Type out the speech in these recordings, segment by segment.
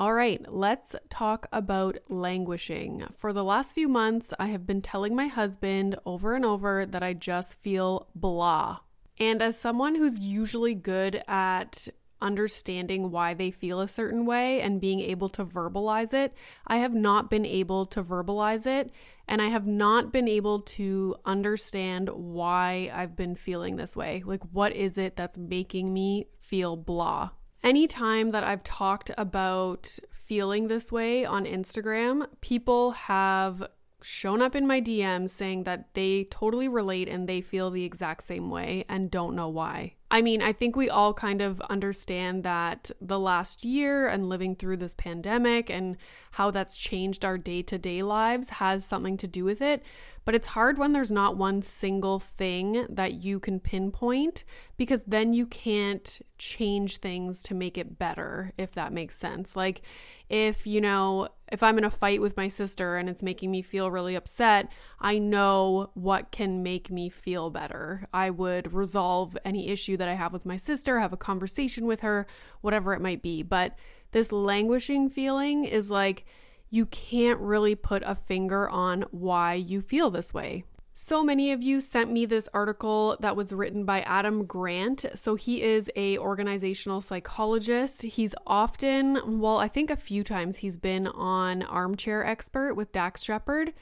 All right, let's talk about languishing. For the last few months, I have been telling my husband over and over that I just feel blah. And as someone who's usually good at understanding why they feel a certain way and being able to verbalize it, I have not been able to verbalize it. And I have not been able to understand why I've been feeling this way. Like, what is it that's making me feel blah? Anytime that I've talked about feeling this way on Instagram, people have shown up in my DMs saying that they totally relate and they feel the exact same way and don't know why. I mean, I think we all kind of understand that the last year and living through this pandemic and how that's changed our day to day lives has something to do with it. But it's hard when there's not one single thing that you can pinpoint because then you can't change things to make it better, if that makes sense. Like, if, you know, if I'm in a fight with my sister and it's making me feel really upset, I know what can make me feel better. I would resolve any issue that I have with my sister, have a conversation with her, whatever it might be. But this languishing feeling is like, you can't really put a finger on why you feel this way. So many of you sent me this article that was written by Adam Grant. So he is a organizational psychologist. He's often, well, I think a few times he's been on Armchair Expert with Dax Shepard.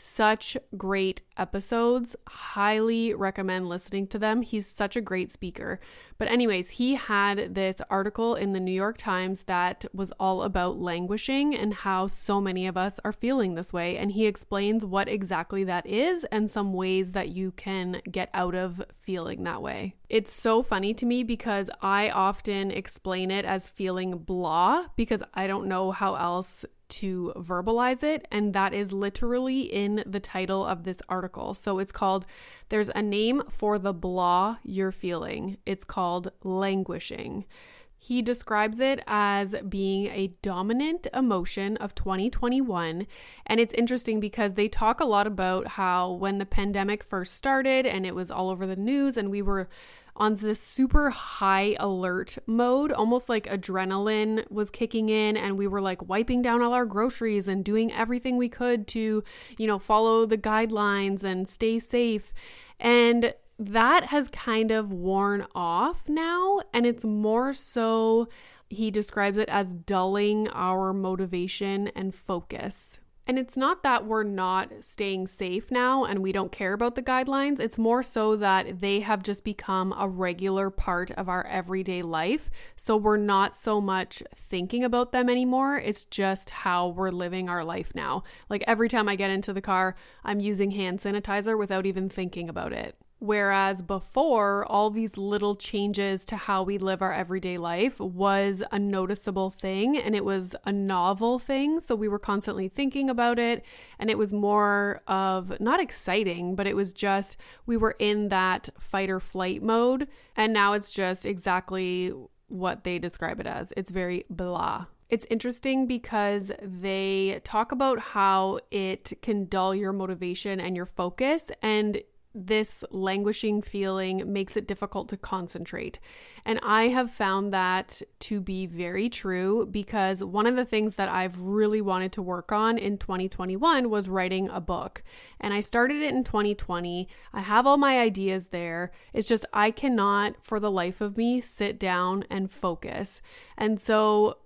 Such great episodes. Highly recommend listening to them. He's such a great speaker. But, anyways, he had this article in the New York Times that was all about languishing and how so many of us are feeling this way. And he explains what exactly that is and some ways that you can get out of feeling that way. It's so funny to me because I often explain it as feeling blah because I don't know how else to verbalize it. And that is literally in the title of this article. So it's called There's a Name for the Blah You're Feeling. It's called Languishing. He describes it as being a dominant emotion of 2021. And it's interesting because they talk a lot about how when the pandemic first started and it was all over the news and we were on this super high alert mode, almost like adrenaline was kicking in, and we were like wiping down all our groceries and doing everything we could to, you know, follow the guidelines and stay safe. And that has kind of worn off now, and it's more so. He describes it as dulling our motivation and focus. And it's not that we're not staying safe now and we don't care about the guidelines. It's more so that they have just become a regular part of our everyday life. So we're not so much thinking about them anymore. It's just how we're living our life now. Like every time I get into the car, I'm using hand sanitizer without even thinking about it. Whereas before, all these little changes to how we live our everyday life was a noticeable thing and it was a novel thing. So we were constantly thinking about it. And it was more of not exciting, but it was just we were in that fight or flight mode. And now it's just exactly what they describe it as it's very blah. It's interesting because they talk about how it can dull your motivation and your focus. And this languishing feeling makes it difficult to concentrate. And I have found that to be very true because one of the things that I've really wanted to work on in 2021 was writing a book. And I started it in 2020. I have all my ideas there. It's just I cannot, for the life of me, sit down and focus. And so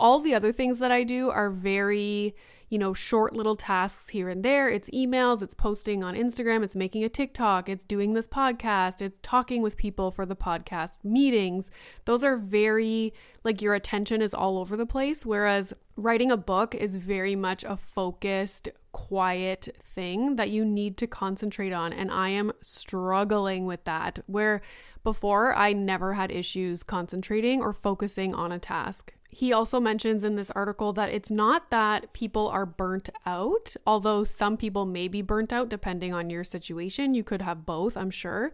all the other things that I do are very you know, short little tasks here and there. It's emails, it's posting on Instagram, it's making a TikTok, it's doing this podcast, it's talking with people for the podcast meetings. Those are very, like, your attention is all over the place. Whereas writing a book is very much a focused, quiet thing that you need to concentrate on. And I am struggling with that. Where before I never had issues concentrating or focusing on a task. He also mentions in this article that it's not that people are burnt out, although some people may be burnt out depending on your situation. You could have both, I'm sure.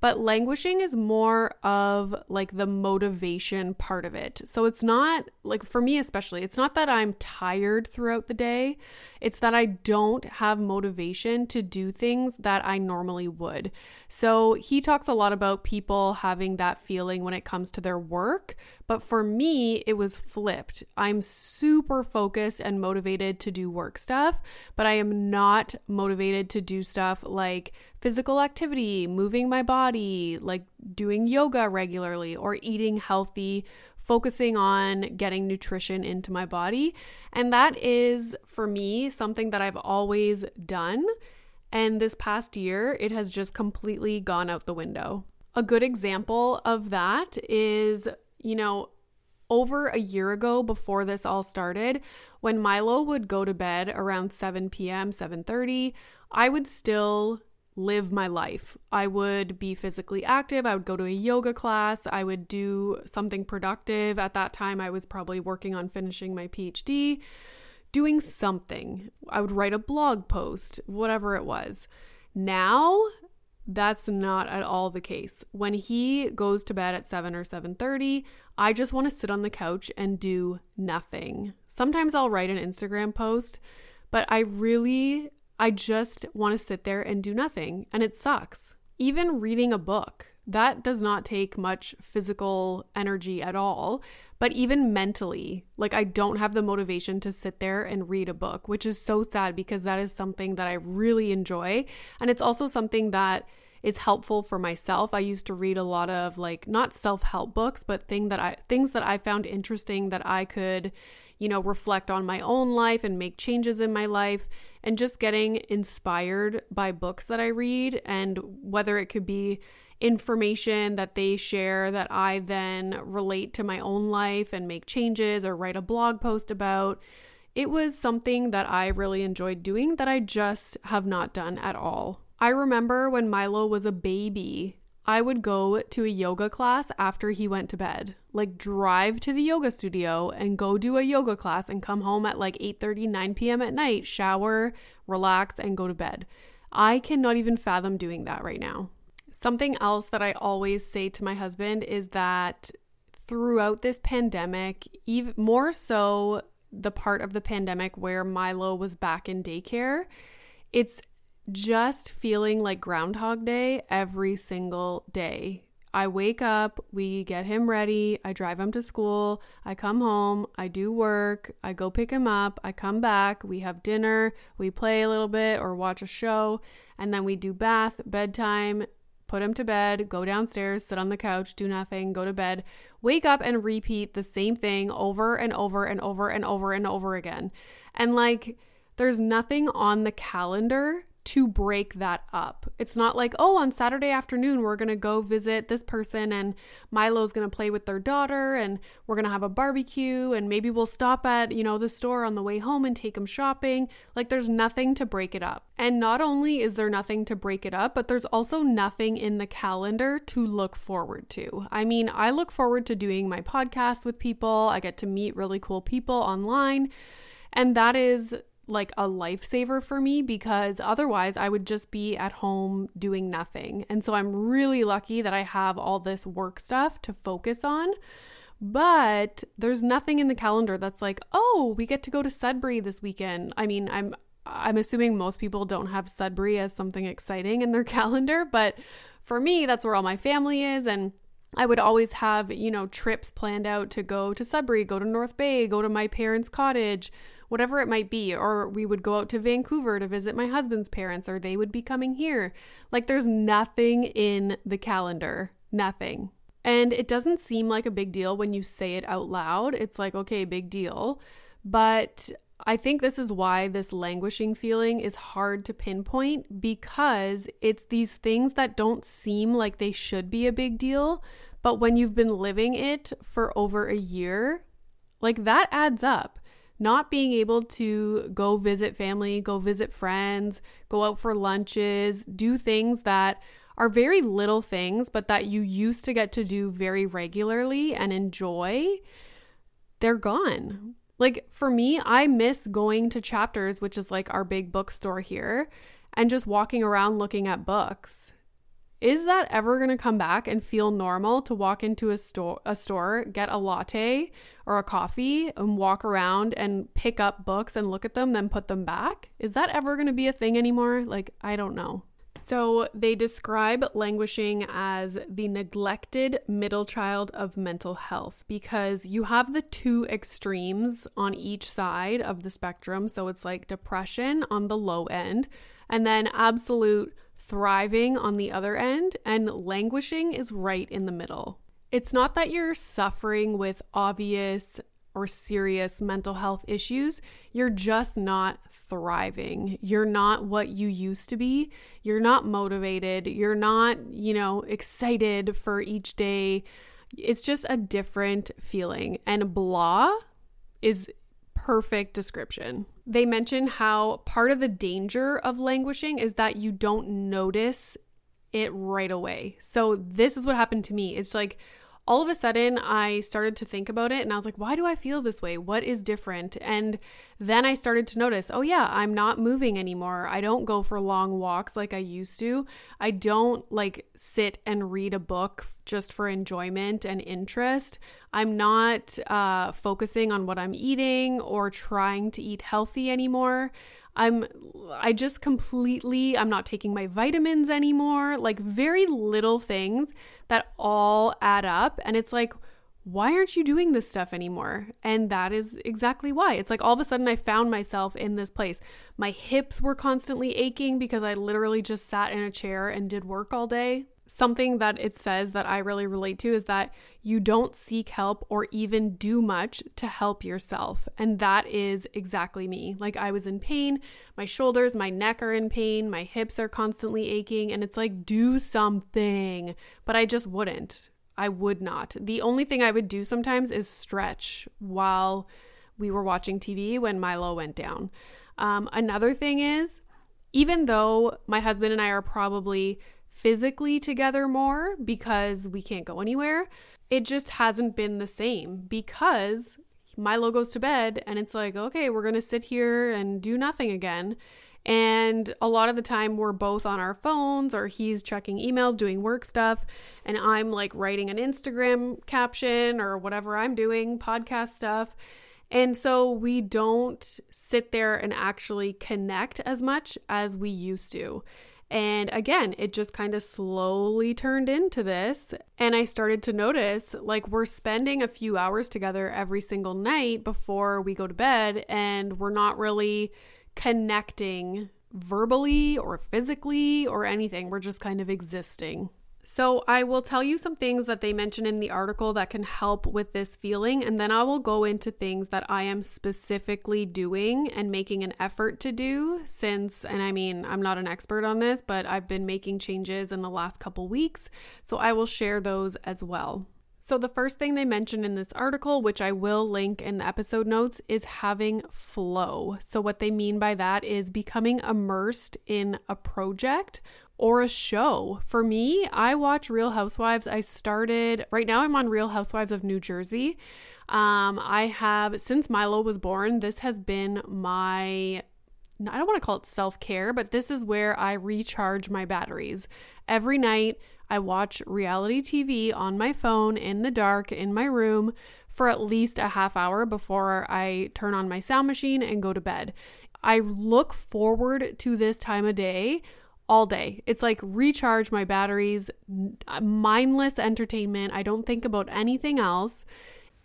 But languishing is more of like the motivation part of it. So it's not like for me, especially, it's not that I'm tired throughout the day. It's that I don't have motivation to do things that I normally would. So he talks a lot about people having that feeling when it comes to their work. But for me, it was flipped. I'm super focused and motivated to do work stuff, but I am not motivated to do stuff like physical activity, moving my body, like doing yoga regularly or eating healthy, focusing on getting nutrition into my body. And that is, for me, something that I've always done. And this past year, it has just completely gone out the window. A good example of that is, you know, over a year ago before this all started, when Milo would go to bed around 7 p.m., 7:30, I would still live my life. I would be physically active. I would go to a yoga class. I would do something productive. At that time, I was probably working on finishing my PhD, doing something. I would write a blog post, whatever it was. Now, that's not at all the case. When he goes to bed at 7 or 7:30, I just want to sit on the couch and do nothing. Sometimes I'll write an Instagram post, but I really I just want to sit there and do nothing, and it sucks. Even reading a book, that does not take much physical energy at all, but even mentally, like I don't have the motivation to sit there and read a book, which is so sad because that is something that I really enjoy. And it's also something that is helpful for myself. I used to read a lot of like not self-help books, but thing that I things that I found interesting that I could, you know, reflect on my own life and make changes in my life and just getting inspired by books that I read and whether it could be information that they share that I then relate to my own life and make changes or write a blog post about. It was something that I really enjoyed doing that I just have not done at all. I remember when Milo was a baby, I would go to a yoga class after he went to bed. Like drive to the yoga studio and go do a yoga class and come home at like 8:30 9 p.m. at night, shower, relax and go to bed. I cannot even fathom doing that right now. Something else that I always say to my husband is that throughout this pandemic, even more so the part of the pandemic where Milo was back in daycare, it's just feeling like Groundhog Day every single day. I wake up, we get him ready, I drive him to school, I come home, I do work, I go pick him up, I come back, we have dinner, we play a little bit or watch a show, and then we do bath, bedtime, put him to bed, go downstairs, sit on the couch, do nothing, go to bed, wake up and repeat the same thing over and over and over and over and over again. And like, there's nothing on the calendar to break that up. It's not like, oh, on Saturday afternoon, we're going to go visit this person and Milo's going to play with their daughter and we're going to have a barbecue and maybe we'll stop at, you know, the store on the way home and take them shopping. Like, there's nothing to break it up. And not only is there nothing to break it up, but there's also nothing in the calendar to look forward to. I mean, I look forward to doing my podcast with people, I get to meet really cool people online. And that is like a lifesaver for me because otherwise I would just be at home doing nothing. And so I'm really lucky that I have all this work stuff to focus on. But there's nothing in the calendar that's like, "Oh, we get to go to Sudbury this weekend." I mean, I'm I'm assuming most people don't have Sudbury as something exciting in their calendar, but for me, that's where all my family is and I would always have, you know, trips planned out to go to Sudbury, go to North Bay, go to my parents' cottage, whatever it might be. Or we would go out to Vancouver to visit my husband's parents, or they would be coming here. Like there's nothing in the calendar, nothing. And it doesn't seem like a big deal when you say it out loud. It's like, okay, big deal. But I think this is why this languishing feeling is hard to pinpoint because it's these things that don't seem like they should be a big deal. But when you've been living it for over a year, like that adds up not being able to go visit family, go visit friends, go out for lunches, do things that are very little things, but that you used to get to do very regularly and enjoy. they're gone. Like for me, I miss going to chapters, which is like our big bookstore here, and just walking around looking at books. Is that ever going to come back and feel normal to walk into a store a store, get a latte or a coffee and walk around and pick up books and look at them then put them back? Is that ever going to be a thing anymore? Like I don't know. So, they describe languishing as the neglected middle child of mental health because you have the two extremes on each side of the spectrum. So, it's like depression on the low end, and then absolute thriving on the other end, and languishing is right in the middle. It's not that you're suffering with obvious or serious mental health issues, you're just not thriving. You're not what you used to be. You're not motivated. You're not, you know, excited for each day. It's just a different feeling. And blah is perfect description. They mention how part of the danger of languishing is that you don't notice it right away. So this is what happened to me. It's like all of a sudden I started to think about it and I was like, why do I feel this way? What is different? And then I started to notice, oh, yeah, I'm not moving anymore. I don't go for long walks like I used to. I don't like sit and read a book just for enjoyment and interest. I'm not uh, focusing on what I'm eating or trying to eat healthy anymore. I'm I just completely I'm not taking my vitamins anymore, like very little things that all add up and it's like why aren't you doing this stuff anymore? And that is exactly why. It's like all of a sudden I found myself in this place. My hips were constantly aching because I literally just sat in a chair and did work all day something that it says that I really relate to is that you don't seek help or even do much to help yourself. And that is exactly me. Like I was in pain, my shoulders, my neck are in pain, my hips are constantly aching, and it's like, do something. But I just wouldn't. I would not. The only thing I would do sometimes is stretch while we were watching TV when Milo went down. Um, another thing is, even though my husband and I are probably physically together more because we can't go anywhere. It just hasn't been the same because Milo goes to bed and it's like, okay, we're going to sit here and do nothing again. And a lot of the time, we're both on our phones, or he's checking emails, doing work stuff, and I'm like writing an Instagram caption or whatever I'm doing, podcast stuff. And so we don't sit there and actually connect as much as we used to. And again, it just kind of slowly turned into this. And I started to notice like we're spending a few hours together every single night before we go to bed, and we're not really connecting verbally or physically or anything. We're just kind of existing. So, I will tell you some things that they mention in the article that can help with this feeling, and then I will go into things that I am specifically doing and making an effort to do since, and I mean, I'm not an expert on this, but I've been making changes in the last couple weeks. So, I will share those as well. So, the first thing they mention in this article, which I will link in the episode notes, is having flow. So, what they mean by that is becoming immersed in a project or a show. For me, I watch Real Housewives. I started, right now, I'm on Real Housewives of New Jersey. Um, I have, since Milo was born, this has been my I don't want to call it self care, but this is where I recharge my batteries. Every night, I watch reality TV on my phone in the dark in my room for at least a half hour before I turn on my sound machine and go to bed. I look forward to this time of day all day. It's like recharge my batteries, mindless entertainment. I don't think about anything else.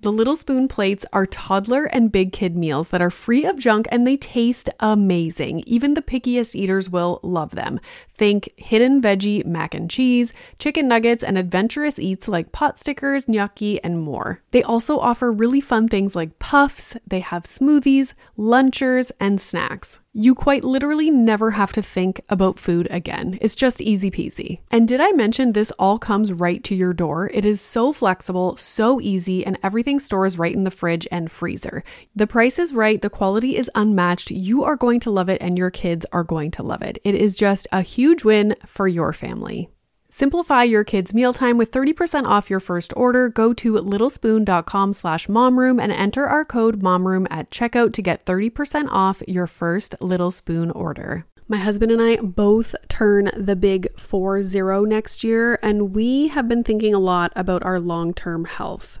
The Little Spoon plates are toddler and big kid meals that are free of junk and they taste amazing. Even the pickiest eaters will love them. Think hidden veggie mac and cheese, chicken nuggets, and adventurous eats like pot stickers, gnocchi, and more. They also offer really fun things like puffs, they have smoothies, lunchers, and snacks. You quite literally never have to think about food again. It's just easy peasy. And did I mention this all comes right to your door? It is so flexible, so easy, and everything stores right in the fridge and freezer. The price is right, the quality is unmatched. You are going to love it, and your kids are going to love it. It is just a huge win for your family. Simplify your kids' mealtime with 30% off your first order. Go to littlespoon.com slash momroom and enter our code momroom at checkout to get 30% off your first Little Spoon order. My husband and I both turn the big 4 0 next year, and we have been thinking a lot about our long term health.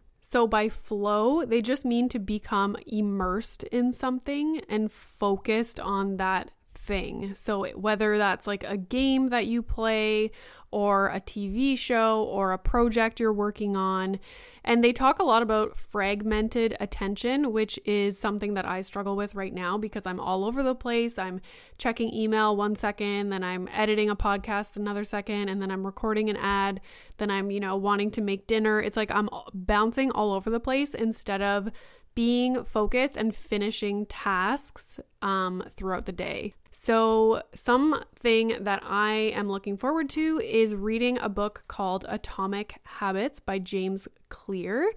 So, by flow, they just mean to become immersed in something and focused on that thing. So, whether that's like a game that you play or a TV show or a project you're working on. And they talk a lot about fragmented attention, which is something that I struggle with right now because I'm all over the place. I'm checking email one second, then I'm editing a podcast another second, and then I'm recording an ad, then I'm, you know, wanting to make dinner. It's like I'm bouncing all over the place instead of being focused and finishing tasks um, throughout the day. So, something that I am looking forward to is reading a book called Atomic Habits by James Clear.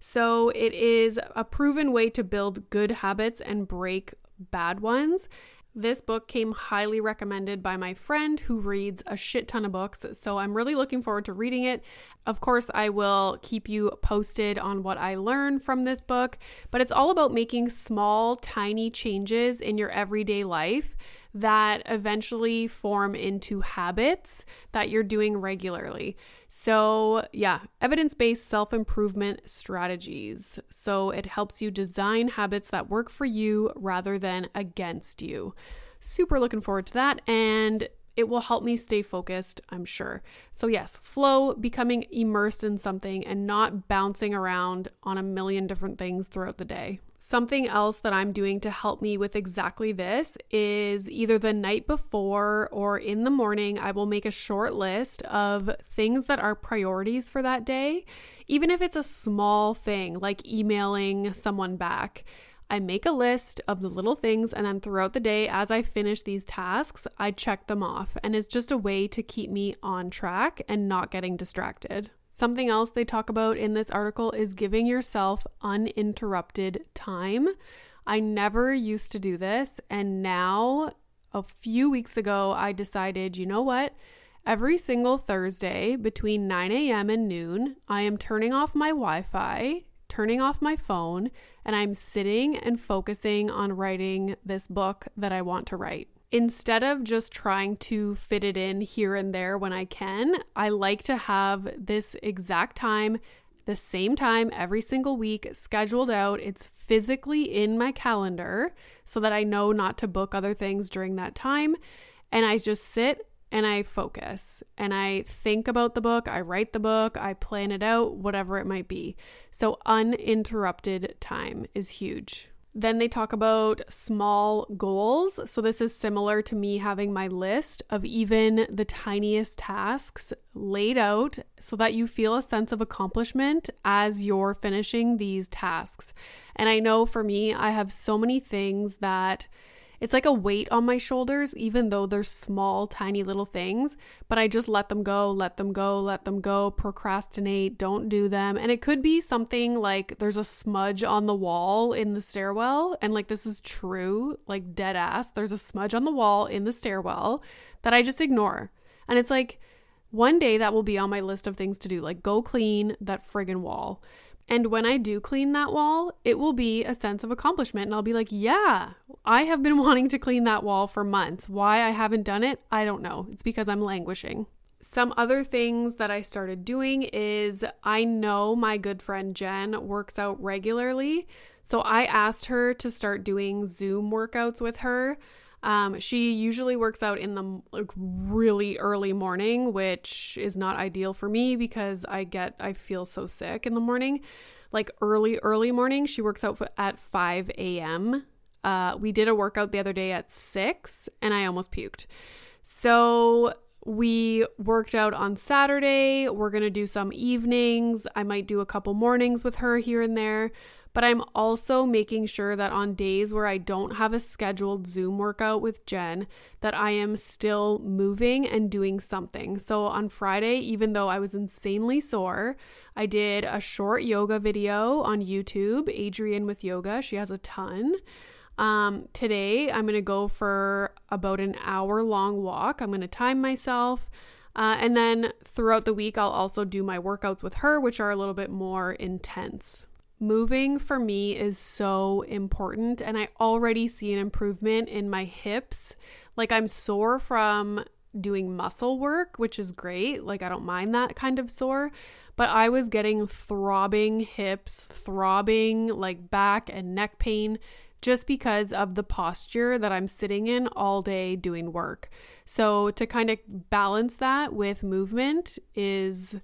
So, it is a proven way to build good habits and break bad ones. This book came highly recommended by my friend who reads a shit ton of books, so I'm really looking forward to reading it. Of course, I will keep you posted on what I learn from this book, but it's all about making small, tiny changes in your everyday life that eventually form into habits that you're doing regularly. So, yeah, evidence based self improvement strategies. So, it helps you design habits that work for you rather than against you. Super looking forward to that. And it will help me stay focused, I'm sure. So, yes, flow, becoming immersed in something and not bouncing around on a million different things throughout the day. Something else that I'm doing to help me with exactly this is either the night before or in the morning, I will make a short list of things that are priorities for that day, even if it's a small thing like emailing someone back. I make a list of the little things, and then throughout the day, as I finish these tasks, I check them off. And it's just a way to keep me on track and not getting distracted. Something else they talk about in this article is giving yourself uninterrupted time. I never used to do this, and now a few weeks ago, I decided, you know what? Every single Thursday between 9 a.m. and noon, I am turning off my Wi Fi, turning off my phone, and I'm sitting and focusing on writing this book that I want to write instead of just trying to fit it in here and there when I can, I like to have this exact time, the same time every single week scheduled out. It's physically in my calendar so that I know not to book other things during that time. And I just sit and I focus and I think about the book, I write the book, I plan it out, whatever it might be. So, uninterrupted time is huge. Then they talk about small goals. So, this is similar to me having my list of even the tiniest tasks laid out so that you feel a sense of accomplishment as you're finishing these tasks. And I know for me, I have so many things that it's like a weight on my shoulders, even though they're small, tiny little things, but I just let them go, let them go, let them go, procrastinate, don't do them. And it could be something like there's a smudge on the wall in the stairwell. And like this is true, like dead ass. There's a smudge on the wall in the stairwell that I just ignore. And it's like, one day that will be on my list of things to do, like go clean that friggin' wall. And when I do clean that wall, it will be a sense of accomplishment. And I'll be like, yeah, I have been wanting to clean that wall for months. Why I haven't done it, I don't know. It's because I'm languishing. Some other things that I started doing is I know my good friend Jen works out regularly. So I asked her to start doing Zoom workouts with her. Um, she usually works out in the like, really early morning, which is not ideal for me because I get I feel so sick in the morning. Like early early morning, she works out at 5 a.m. Uh, we did a workout the other day at six, and I almost puked. So we worked out on Saturday. We're going to do some evenings. I might do a couple mornings with her here and there. But I'm also making sure that on days where I don't have a scheduled Zoom workout with Jen, that I am still moving and doing something. So on Friday, even though I was insanely sore, I did a short yoga video on YouTube, Adriene with Yoga. She has a ton. Um, today, I'm going to go for about an hour long walk. I'm going to time myself. Uh, and then throughout the week, I'll also do my workouts with her, which are a little bit more intense. Moving for me is so important, and I already see an improvement in my hips. Like, I'm sore from doing muscle work, which is great. Like, I don't mind that kind of sore, but I was getting throbbing hips, throbbing like back and neck pain just because of the posture that I'm sitting in all day doing work. So, to kind of balance that with movement is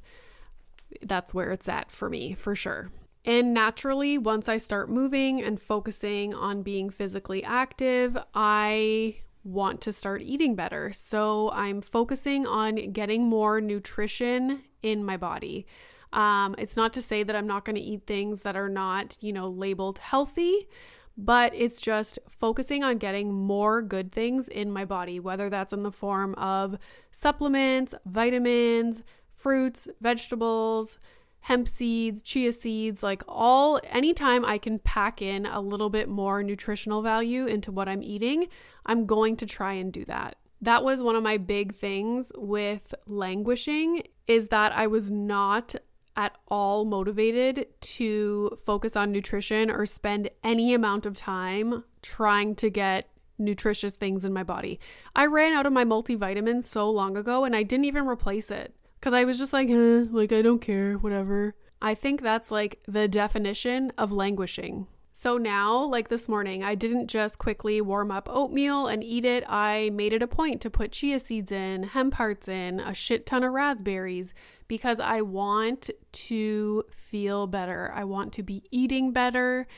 that's where it's at for me, for sure. And naturally, once I start moving and focusing on being physically active, I want to start eating better. So I'm focusing on getting more nutrition in my body. Um, it's not to say that I'm not going to eat things that are not, you know, labeled healthy, but it's just focusing on getting more good things in my body, whether that's in the form of supplements, vitamins, fruits, vegetables, hemp seeds, chia seeds, like all anytime I can pack in a little bit more nutritional value into what I'm eating, I'm going to try and do that. That was one of my big things with languishing is that I was not at all motivated to focus on nutrition or spend any amount of time trying to get nutritious things in my body. I ran out of my multivitamin so long ago and I didn't even replace it because I was just like, eh, like, I don't care, whatever. I think that's like the definition of languishing. So now, like this morning, I didn't just quickly warm up oatmeal and eat it. I made it a point to put chia seeds in, hemp hearts in, a shit ton of raspberries because I want to feel better. I want to be eating better.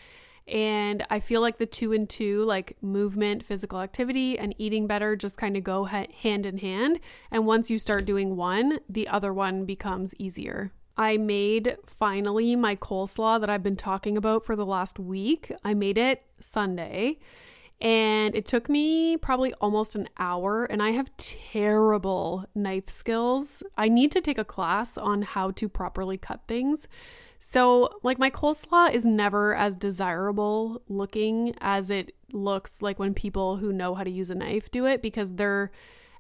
And I feel like the two and two, like movement, physical activity, and eating better, just kind of go hand in hand. And once you start doing one, the other one becomes easier. I made finally my coleslaw that I've been talking about for the last week. I made it Sunday and it took me probably almost an hour and i have terrible knife skills i need to take a class on how to properly cut things so, like, my coleslaw is never as desirable looking as it looks like when people who know how to use a knife do it because they're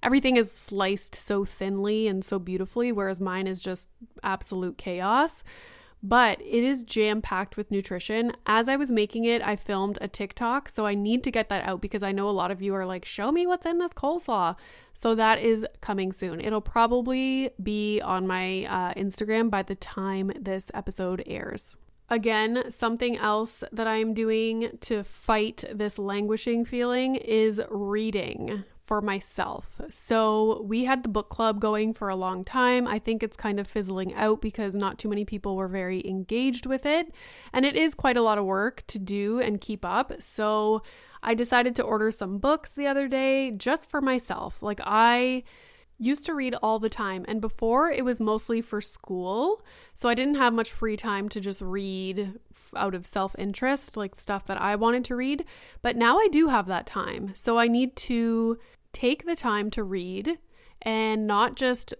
everything is sliced so thinly and so beautifully, whereas mine is just absolute chaos but it is jam packed with nutrition. As I was making it, I filmed a TikTok, so I need to get that out because I know a lot of you are like, show me what's in this coleslaw. So that is coming soon. It'll probably be on my uh, Instagram by the time this episode airs. Again, something else that I'm doing to fight this languishing feeling is reading for myself. So we had the book club going for a long time. I think it's kind of fizzling out because not too many people were very engaged with it. And it is quite a lot of work to do and keep up. So I decided to order some books the other day just for myself. Like I used to read all the time and before it was mostly for school so i didn't have much free time to just read out of self-interest like stuff that i wanted to read but now i do have that time so i need to take the time to read and not just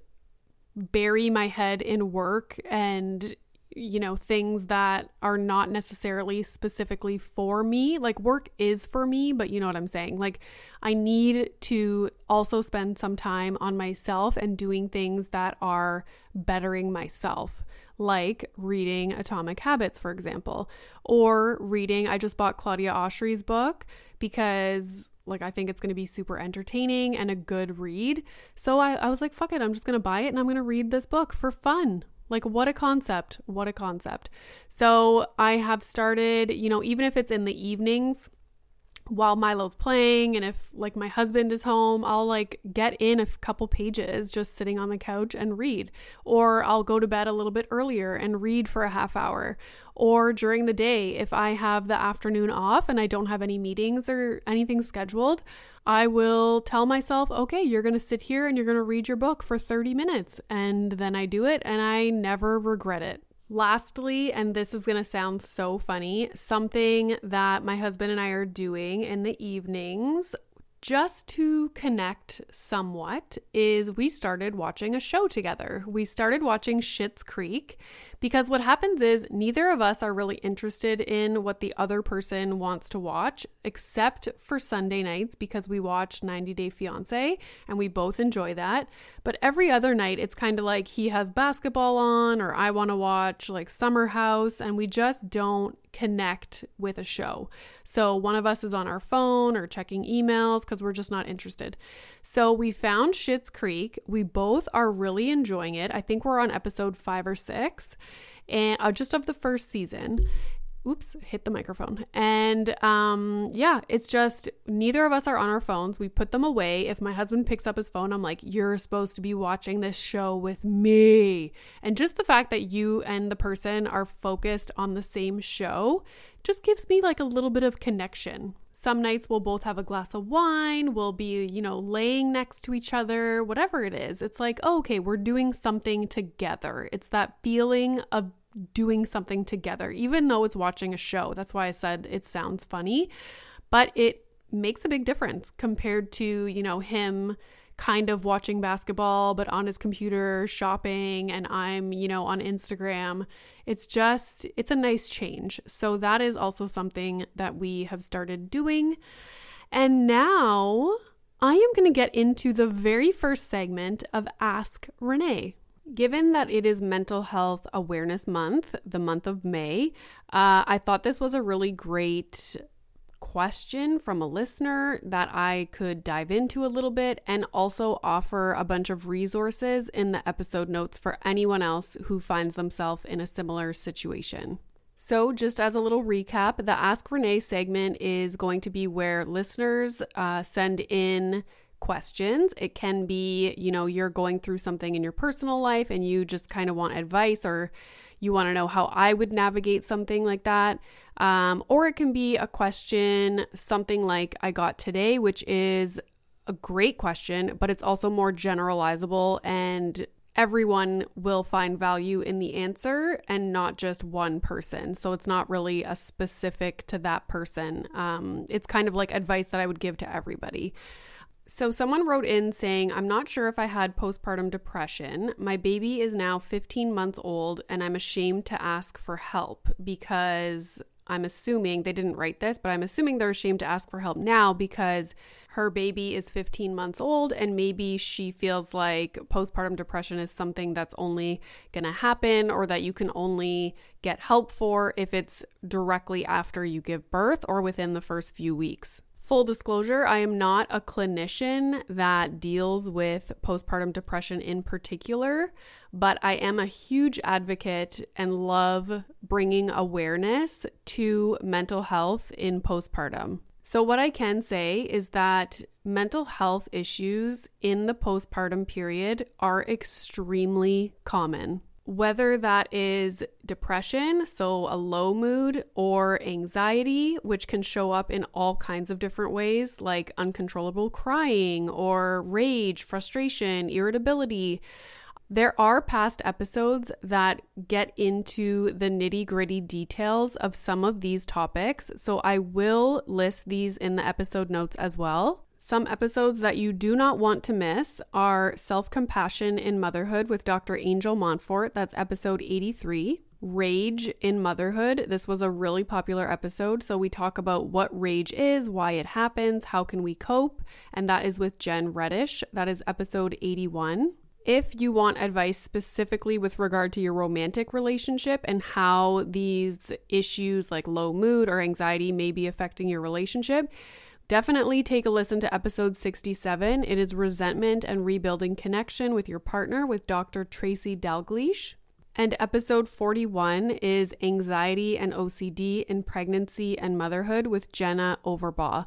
bury my head in work and you know things that are not necessarily specifically for me. Like work is for me but you know what i'm saying? Like i need to also spend some time on myself and doing things that are bettering myself like reading atomic habits for example or reading i just bought claudia oshry's book because like, I think it's going to be super entertaining and a good read. So I, I was like, fuck it, I'm just going to buy it and I'm going to read this book for fun. Like, what a concept. What a concept. So I have started, you know, even if it's in the evenings, while Milo's playing and if like my husband is home, I'll like get in a couple pages just sitting on the couch and read. Or I'll go to bed a little bit earlier and read for a half hour. Or during the day, if I have the afternoon off and I don't have any meetings or anything scheduled, I will tell myself, okay, you're going to sit here and you're going to read your book for 30 minutes. And then I do it and I never regret it. Lastly, and this is going to sound so funny, something that my husband and I are doing in the evenings just to connect somewhat is we started watching a show together. We started watching Schitt's Creek because what happens is neither of us are really interested in what the other person wants to watch, except for Sunday nights because we watch 90 Day Fiance and we both enjoy that. But every other night, it's kind of like he has basketball on, or I want to watch like Summer House, and we just don't connect with a show. So one of us is on our phone or checking emails because we're just not interested. So we found Schitt's Creek. We both are really enjoying it. I think we're on episode five or six, and uh, just of the first season. Oops, hit the microphone. And um, yeah, it's just neither of us are on our phones. We put them away. If my husband picks up his phone, I'm like, you're supposed to be watching this show with me. And just the fact that you and the person are focused on the same show just gives me like a little bit of connection. Some nights we'll both have a glass of wine, we'll be, you know, laying next to each other, whatever it is. It's like, oh, okay, we're doing something together. It's that feeling of doing something together, even though it's watching a show. That's why I said it sounds funny, but it makes a big difference compared to, you know, him kind of watching basketball, but on his computer shopping, and I'm, you know, on Instagram. It's just, it's a nice change. So that is also something that we have started doing. And now I am going to get into the very first segment of Ask Renee. Given that it is Mental Health Awareness Month, the month of May, uh, I thought this was a really great question from a listener that I could dive into a little bit and also offer a bunch of resources in the episode notes for anyone else who finds themselves in a similar situation. So, just as a little recap, the Ask Renee segment is going to be where listeners uh, send in questions. It can be, you know, you're going through something in your personal life and you just kind of want advice or you want to know how I would navigate something like that. Um, or it can be a question, something like I got today, which is a great question, but it's also more generalizable and everyone will find value in the answer and not just one person. So it's not really a specific to that person. Um, it's kind of like advice that I would give to everybody. So, someone wrote in saying, I'm not sure if I had postpartum depression. My baby is now 15 months old, and I'm ashamed to ask for help because I'm assuming they didn't write this, but I'm assuming they're ashamed to ask for help now because her baby is 15 months old and maybe she feels like postpartum depression is something that's only going to happen or that you can only get help for if it's directly after you give birth or within the first few weeks. Full disclosure, I am not a clinician that deals with postpartum depression in particular, but I am a huge advocate and love bringing awareness to mental health in postpartum. So, what I can say is that mental health issues in the postpartum period are extremely common whether that is depression, so a low mood, or anxiety, which can show up in all kinds of different ways, like uncontrollable crying, or rage, frustration, irritability. There are past episodes that get into the nitty gritty details of some of these topics, so I will list these in the episode notes as well. Some episodes that you do not want to miss are Self Compassion in Motherhood with Dr. Angel Montfort. That's episode 83. Rage in Motherhood. This was a really popular episode. So we talk about what rage is, why it happens, how can we cope, and that is with Jen Reddish. That is episode 81. If you want advice specifically with regard to your romantic relationship and how these issues like low mood or anxiety may be affecting your relationship, Definitely take a listen to episode 67. It is Resentment and Rebuilding Connection with Your Partner with Dr. Tracy Dalgleish. And episode 41 is Anxiety and OCD in Pregnancy and Motherhood with Jenna Overbaugh.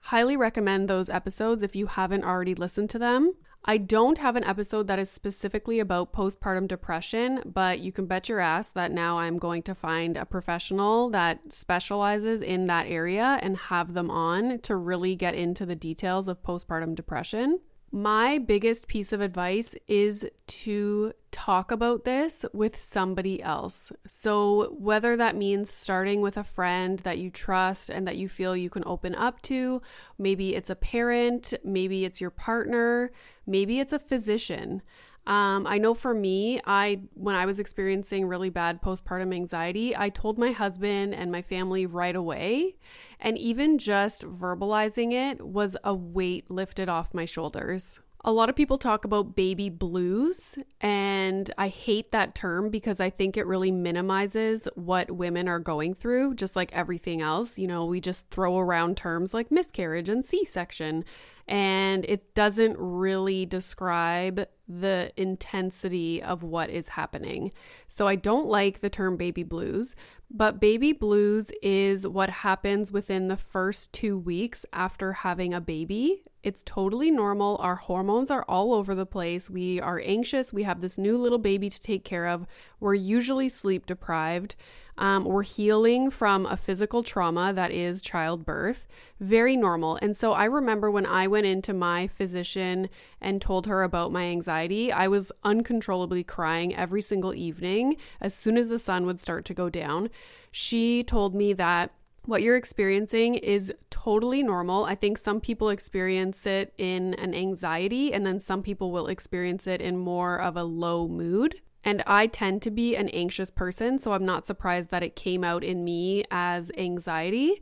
Highly recommend those episodes if you haven't already listened to them. I don't have an episode that is specifically about postpartum depression, but you can bet your ass that now I'm going to find a professional that specializes in that area and have them on to really get into the details of postpartum depression. My biggest piece of advice is to talk about this with somebody else. So, whether that means starting with a friend that you trust and that you feel you can open up to, maybe it's a parent, maybe it's your partner, maybe it's a physician. Um, I know for me, I when I was experiencing really bad postpartum anxiety, I told my husband and my family right away, and even just verbalizing it was a weight lifted off my shoulders. A lot of people talk about baby blues, and I hate that term because I think it really minimizes what women are going through, just like everything else. You know, we just throw around terms like miscarriage and C section, and it doesn't really describe the intensity of what is happening. So I don't like the term baby blues, but baby blues is what happens within the first two weeks after having a baby. It's totally normal. Our hormones are all over the place. We are anxious. We have this new little baby to take care of. We're usually sleep deprived. Um, we're healing from a physical trauma that is childbirth. Very normal. And so I remember when I went into my physician and told her about my anxiety, I was uncontrollably crying every single evening as soon as the sun would start to go down. She told me that What you're experiencing is totally normal. I think some people experience it in an anxiety, and then some people will experience it in more of a low mood. And I tend to be an anxious person, so I'm not surprised that it came out in me as anxiety.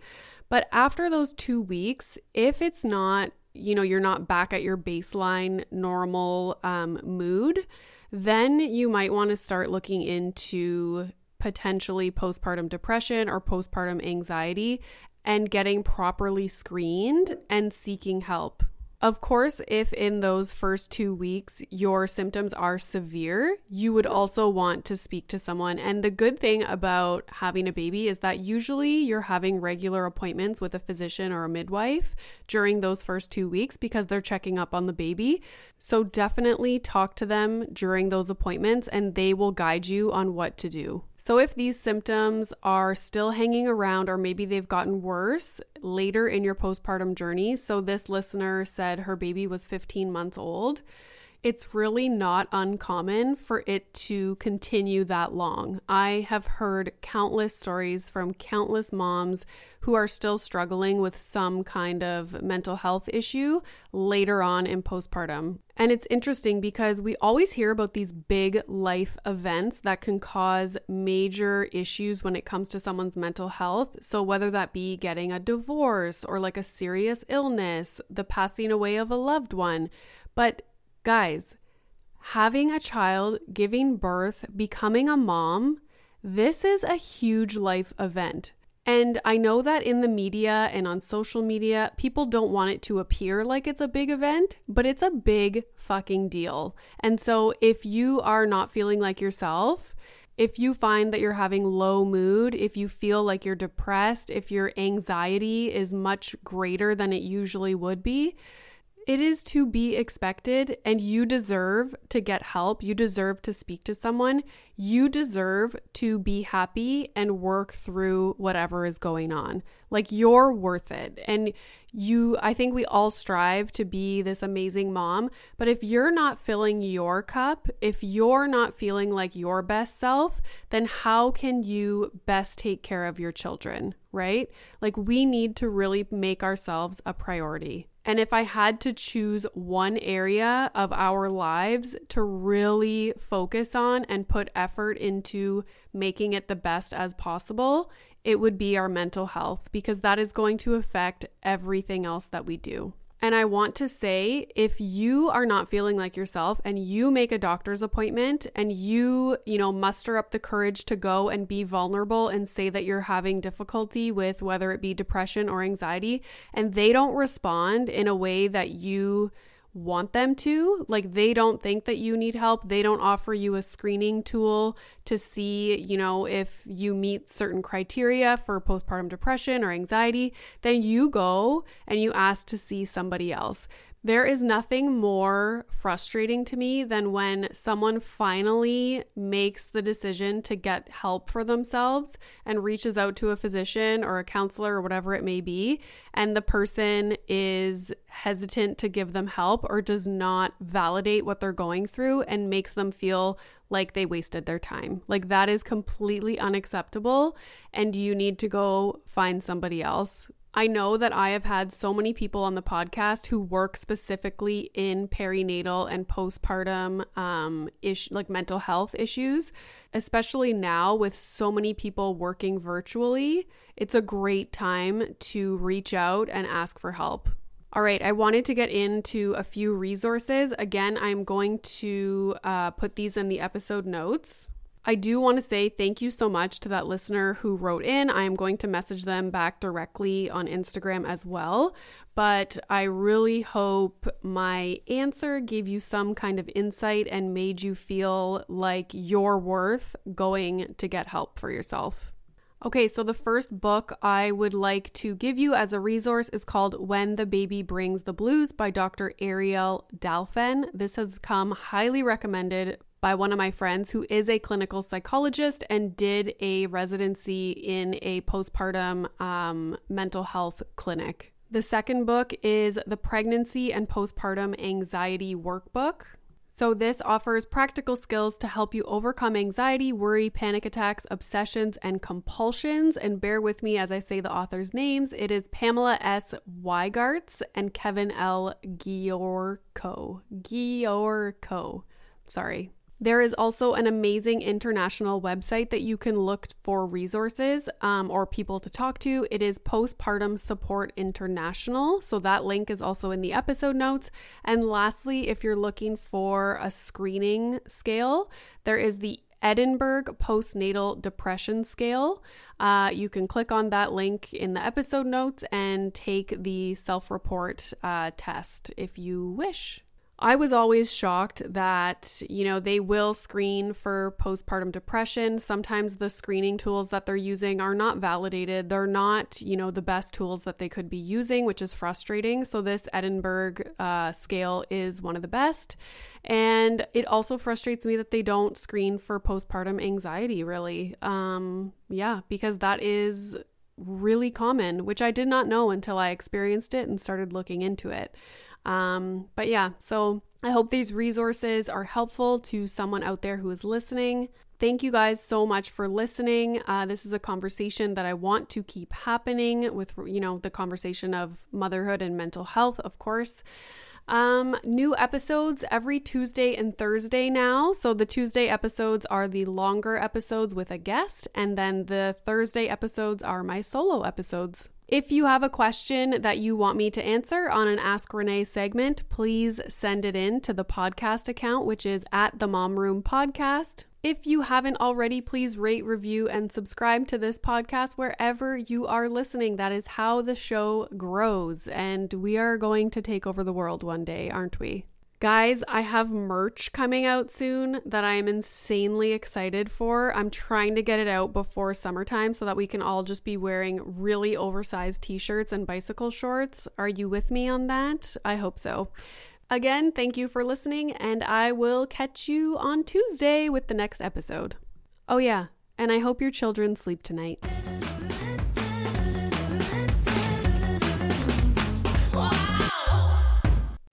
But after those two weeks, if it's not, you know, you're not back at your baseline normal um, mood, then you might want to start looking into potentially postpartum depression or postpartum anxiety and getting properly screened and seeking help. Of course, if in those first two weeks your symptoms are severe, you would also want to speak to someone. And the good thing about having a baby is that usually you're having regular appointments with a physician or a midwife during those first two weeks because they're checking up on the baby. So definitely talk to them during those appointments and they will guide you on what to do. So, if these symptoms are still hanging around or maybe they've gotten worse later in your postpartum journey, so this listener said her baby was 15 months old, it's really not uncommon for it to continue that long. I have heard countless stories from countless moms who are still struggling with some kind of mental health issue later on in postpartum. And it's interesting because we always hear about these big life events that can cause major issues when it comes to someone's mental health. So, whether that be getting a divorce or like a serious illness, the passing away of a loved one. But Guys, having a child, giving birth, becoming a mom, this is a huge life event. And I know that in the media and on social media, people don't want it to appear like it's a big event, but it's a big fucking deal. And so if you are not feeling like yourself, if you find that you're having low mood, if you feel like you're depressed, if your anxiety is much greater than it usually would be, it is to be expected, and you deserve to get help. You deserve to speak to someone. You deserve to be happy and work through whatever is going on. Like, you're worth it. And you, I think we all strive to be this amazing mom. But if you're not filling your cup, if you're not feeling like your best self, then how can you best take care of your children, right? Like, we need to really make ourselves a priority. And if I had to choose one area of our lives to really focus on and put effort into making it the best as possible, it would be our mental health because that is going to affect everything else that we do. And I want to say if you are not feeling like yourself and you make a doctor's appointment and you, you know, muster up the courage to go and be vulnerable and say that you're having difficulty with whether it be depression or anxiety, and they don't respond in a way that you want them to. Like they don't think that you need help. They don't offer you a screening tool to see, you know, if you meet certain criteria for postpartum depression or anxiety. Then you go and you ask to see somebody else. There is nothing more frustrating to me than when someone finally makes the decision to get help for themselves and reaches out to a physician or a counselor or whatever it may be, and the person is hesitant to give them help or does not validate what they're going through and makes them feel like they wasted their time. Like that is completely unacceptable, and you need to go find somebody else I know that I have had so many people on the podcast who work specifically in perinatal and postpartum um, ish, like mental health issues, especially now with so many people working virtually. It's a great time to reach out and ask for help. All right, I wanted to get into a few resources. Again, I'm going to uh, put these in the episode notes. I do want to say thank you so much to that listener who wrote in. I am going to message them back directly on Instagram as well. But I really hope my answer gave you some kind of insight and made you feel like you're worth going to get help for yourself. Okay, so the first book I would like to give you as a resource is called When the Baby Brings the Blues by Dr. Ariel Dalfen. This has come highly recommended by one of my friends who is a clinical psychologist and did a residency in a postpartum um, mental health clinic. The second book is The Pregnancy and Postpartum Anxiety Workbook. So, this offers practical skills to help you overcome anxiety, worry, panic attacks, obsessions, and compulsions. And bear with me as I say the author's names. It is Pamela S. Wiegartz and Kevin L. Giorco. Giorco. Sorry, there is also an amazing international website that you can look for resources um, or people to talk to. It is Postpartum Support International. So that link is also in the episode notes. And lastly, if you're looking for a screening scale, there is the Edinburgh Postnatal Depression Scale. Uh, you can click on that link in the episode notes and take the self report uh, test if you wish. I was always shocked that, you know, they will screen for postpartum depression. Sometimes the screening tools that they're using are not validated. They're not, you know, the best tools that they could be using, which is frustrating. So, this Edinburgh uh, scale is one of the best. And it also frustrates me that they don't screen for postpartum anxiety, really. Um, yeah, because that is really common, which I did not know until I experienced it and started looking into it. Um, but yeah, so I hope these resources are helpful to someone out there who is listening. Thank you guys so much for listening. Uh, this is a conversation that I want to keep happening with, you know, the conversation of motherhood and mental health, of course. Um, new episodes every Tuesday and Thursday now. So the Tuesday episodes are the longer episodes with a guest, and then the Thursday episodes are my solo episodes. If you have a question that you want me to answer on an Ask Renee segment, please send it in to the podcast account, which is at the Mom Room Podcast. If you haven't already, please rate, review, and subscribe to this podcast wherever you are listening. That is how the show grows, and we are going to take over the world one day, aren't we? Guys, I have merch coming out soon that I am insanely excited for. I'm trying to get it out before summertime so that we can all just be wearing really oversized t shirts and bicycle shorts. Are you with me on that? I hope so. Again, thank you for listening, and I will catch you on Tuesday with the next episode. Oh, yeah, and I hope your children sleep tonight.